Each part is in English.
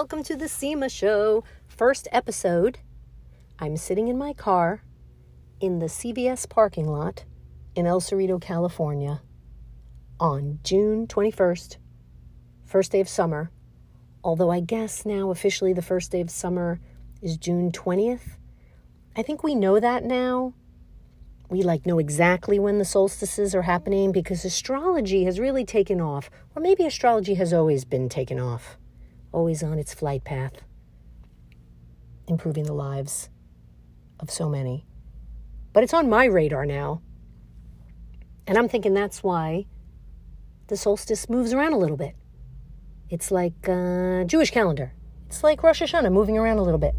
welcome to the Sima show. First episode. I'm sitting in my car in the CVS parking lot in El Cerrito, California on June 21st, first day of summer. Although I guess now officially the first day of summer is June 20th. I think we know that now. We like know exactly when the solstices are happening because astrology has really taken off. Or maybe astrology has always been taken off always on its flight path, improving the lives of so many. But it's on my radar now. And I'm thinking that's why the solstice moves around a little bit. It's like a Jewish calendar. It's like Rosh Hashanah moving around a little bit.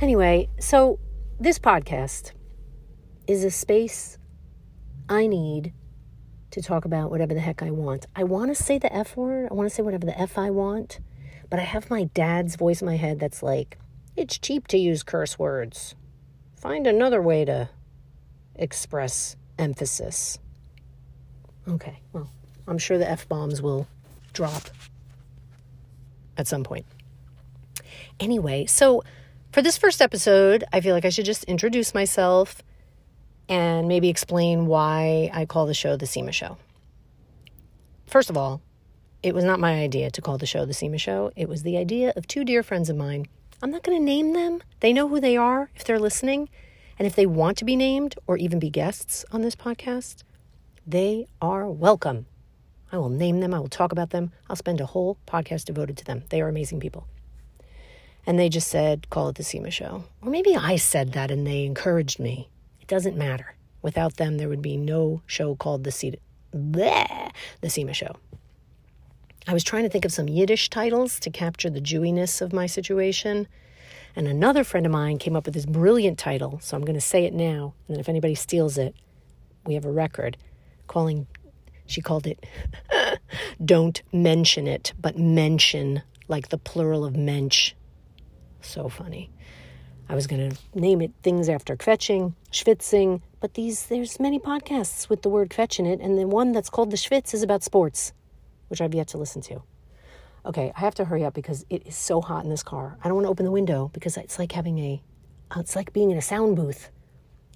Anyway, so this podcast is a space I need to talk about whatever the heck I want. I want to say the F word. I want to say whatever the F I want. But I have my dad's voice in my head that's like, it's cheap to use curse words. Find another way to express emphasis. Okay, well, I'm sure the F bombs will drop at some point. Anyway, so for this first episode, I feel like I should just introduce myself and maybe explain why I call the show the Sima Show. First of all, it was not my idea to call the show The Sima Show. It was the idea of two dear friends of mine. I'm not going to name them. They know who they are if they're listening. And if they want to be named or even be guests on this podcast, they are welcome. I will name them. I will talk about them. I'll spend a whole podcast devoted to them. They are amazing people. And they just said, call it the Sima Show. Or maybe I said that and they encouraged me. It doesn't matter. Without them, there would be no show called the, the Sima Show. I was trying to think of some Yiddish titles to capture the Jewiness of my situation. And another friend of mine came up with this brilliant title, so I'm going to say it now. And if anybody steals it, we have a record calling, she called it, Don't Mention It, but mention like the plural of mensch. So funny. I was going to name it things after kvetching, schwitzing, but these there's many podcasts with the word kvetch in it, and the one that's called the schwitz is about sports which I've yet to listen to. Okay, I have to hurry up because it is so hot in this car. I don't want to open the window because it's like having a, uh, it's like being in a sound booth.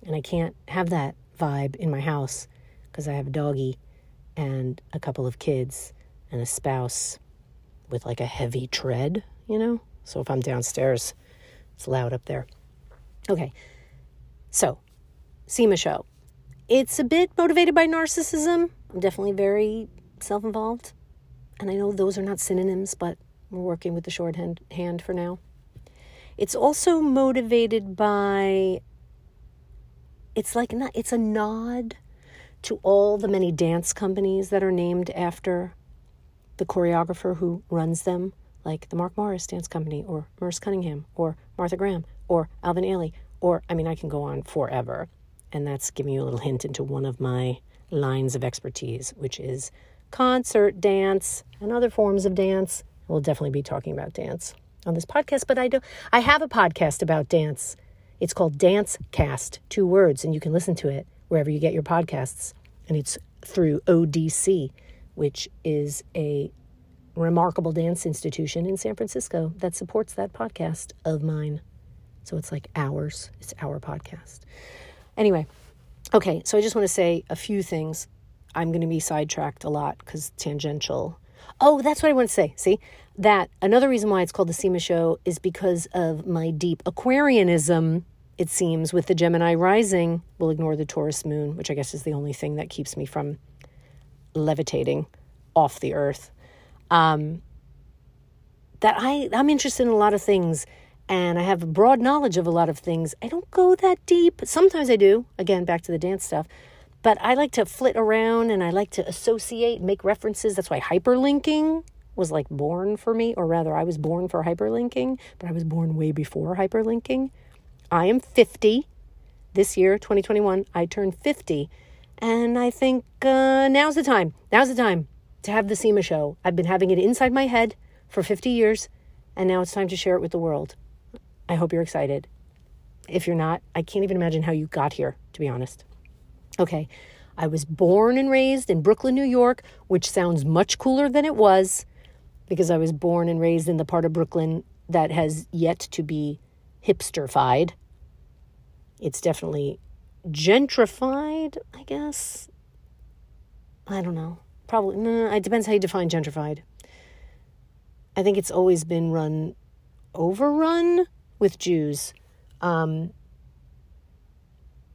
And I can't have that vibe in my house because I have a doggy and a couple of kids and a spouse with like a heavy tread, you know? So if I'm downstairs, it's loud up there. Okay, so Sima show. It's a bit motivated by narcissism. I'm definitely very self involved. And I know those are not synonyms, but we're working with the shorthand hand for now. It's also motivated by it's like not, it's a nod to all the many dance companies that are named after the choreographer who runs them, like the Mark Morris Dance Company or Merce Cunningham or Martha Graham or Alvin Ailey or I mean I can go on forever. And that's giving you a little hint into one of my lines of expertise, which is concert dance and other forms of dance. We'll definitely be talking about dance on this podcast, but I do I have a podcast about dance. It's called Dance Cast, two words, and you can listen to it wherever you get your podcasts. And it's through ODC, which is a remarkable dance institution in San Francisco that supports that podcast of mine. So it's like ours, it's our podcast. Anyway, okay, so I just want to say a few things I'm going to be sidetracked a lot because tangential. Oh, that's what I want to say. See, that another reason why it's called the Sima show is because of my deep Aquarianism, it seems, with the Gemini rising. We'll ignore the Taurus moon, which I guess is the only thing that keeps me from levitating off the earth. Um, that I, I'm interested in a lot of things and I have a broad knowledge of a lot of things. I don't go that deep. Sometimes I do. Again, back to the dance stuff. But I like to flit around and I like to associate, make references. That's why hyperlinking was like born for me, or rather, I was born for hyperlinking, but I was born way before hyperlinking. I am 50 this year, 2021. I turned 50. And I think uh, now's the time. Now's the time to have the Sima show. I've been having it inside my head for 50 years, and now it's time to share it with the world. I hope you're excited. If you're not, I can't even imagine how you got here, to be honest. Okay, I was born and raised in Brooklyn, New York, which sounds much cooler than it was. because I was born and raised in the part of Brooklyn that has yet to be hipsterfied. It's definitely gentrified, I guess. I don't know. Probably, no, it depends how you define gentrified. I think it's always been run, overrun with Jews. Um,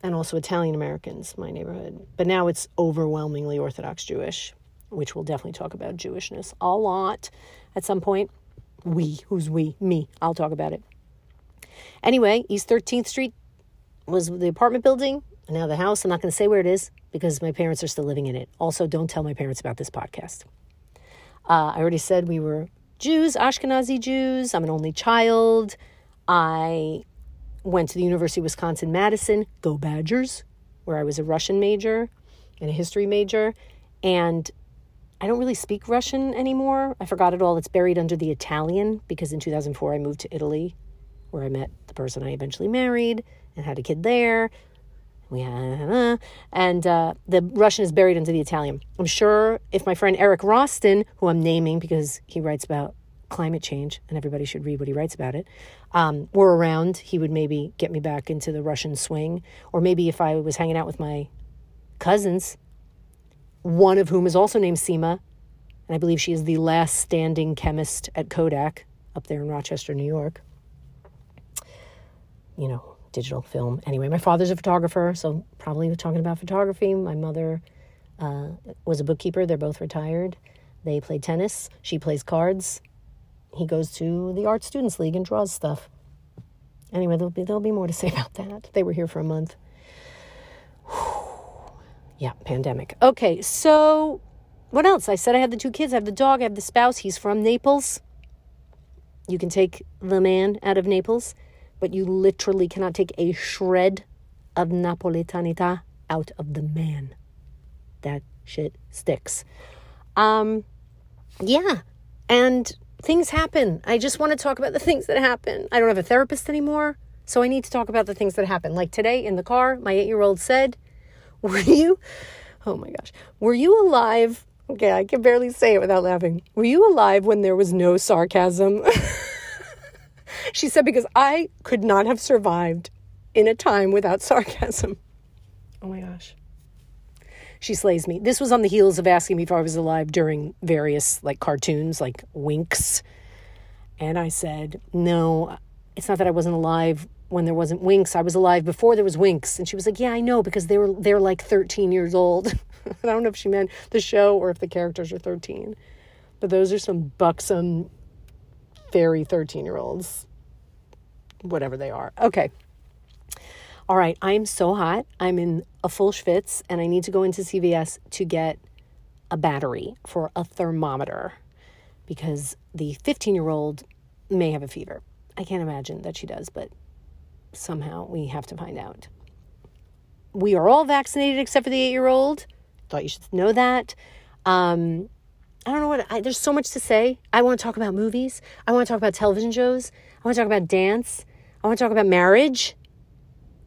and also Italian Americans, my neighborhood. But now it's overwhelmingly Orthodox Jewish, which we'll definitely talk about Jewishness a lot at some point. We, who's we? Me. I'll talk about it. Anyway, East 13th Street was the apartment building, now the house. I'm not going to say where it is because my parents are still living in it. Also, don't tell my parents about this podcast. Uh, I already said we were Jews, Ashkenazi Jews. I'm an only child. I went to the University of Wisconsin Madison, go Badgers, where I was a Russian major and a history major. And I don't really speak Russian anymore. I forgot it all. It's buried under the Italian because in 2004 I moved to Italy, where I met the person I eventually married and had a kid there. We had, and uh, the Russian is buried under the Italian. I'm sure if my friend Eric Roston, who I'm naming because he writes about climate change, and everybody should read what he writes about it, um, were around, he would maybe get me back into the Russian swing. Or maybe if I was hanging out with my cousins, one of whom is also named Sima, and I believe she is the last standing chemist at Kodak up there in Rochester, New York. You know, digital film. Anyway, my father's a photographer, so probably talking about photography. My mother uh, was a bookkeeper. They're both retired. They play tennis. She plays cards he goes to the Art Students League and draws stuff. Anyway, there'll be, there'll be more to say about that. They were here for a month. yeah, pandemic. Okay, so what else? I said I had the two kids. I have the dog. I have the spouse. He's from Naples. You can take the man out of Naples, but you literally cannot take a shred of Napoletanita out of the man. That shit sticks. Um, yeah, and things happen. I just want to talk about the things that happen. I don't have a therapist anymore, so I need to talk about the things that happen. Like today in the car, my eight year old said, Were you, oh my gosh, were you alive? Okay, I can barely say it without laughing. Were you alive when there was no sarcasm? she said, Because I could not have survived in a time without sarcasm. Oh my gosh she slays me. This was on the heels of asking me if I was alive during various like cartoons like Winx. And I said, "No, it's not that I wasn't alive when there wasn't Winx. I was alive before there was Winx. And she was like, "Yeah, I know because they were they're like 13 years old." I don't know if she meant the show or if the characters are 13. But those are some buxom fairy 13-year-olds. Whatever they are. Okay all right, I'm so hot. I'm in a full schwitz and I need to go into CVS to get a battery for a thermometer because the 15 year old may have a fever. I can't imagine that she does, but somehow we have to find out. We are all vaccinated except for the eight year old. Thought you should know that. Um, I don't know what, I, there's so much to say. I want to talk about movies. I want to talk about television shows. I want to talk about dance. I want to talk about marriage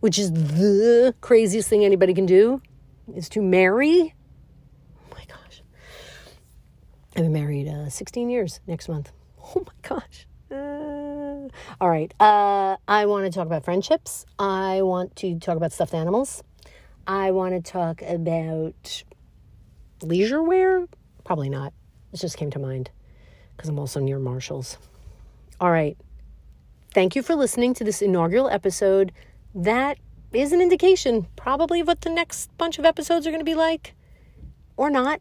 which is the craziest thing anybody can do, is to marry. Oh my gosh. I've been married uh, 16 years next month. Oh my gosh. Uh, all right. Uh, I want to talk about friendships. I want to talk about stuffed animals. I want to talk about leisure wear. Probably not. It just came to mind because I'm also near Marshall's. All right. Thank you for listening to this inaugural episode that is an indication probably of what the next bunch of episodes are going to be like or not.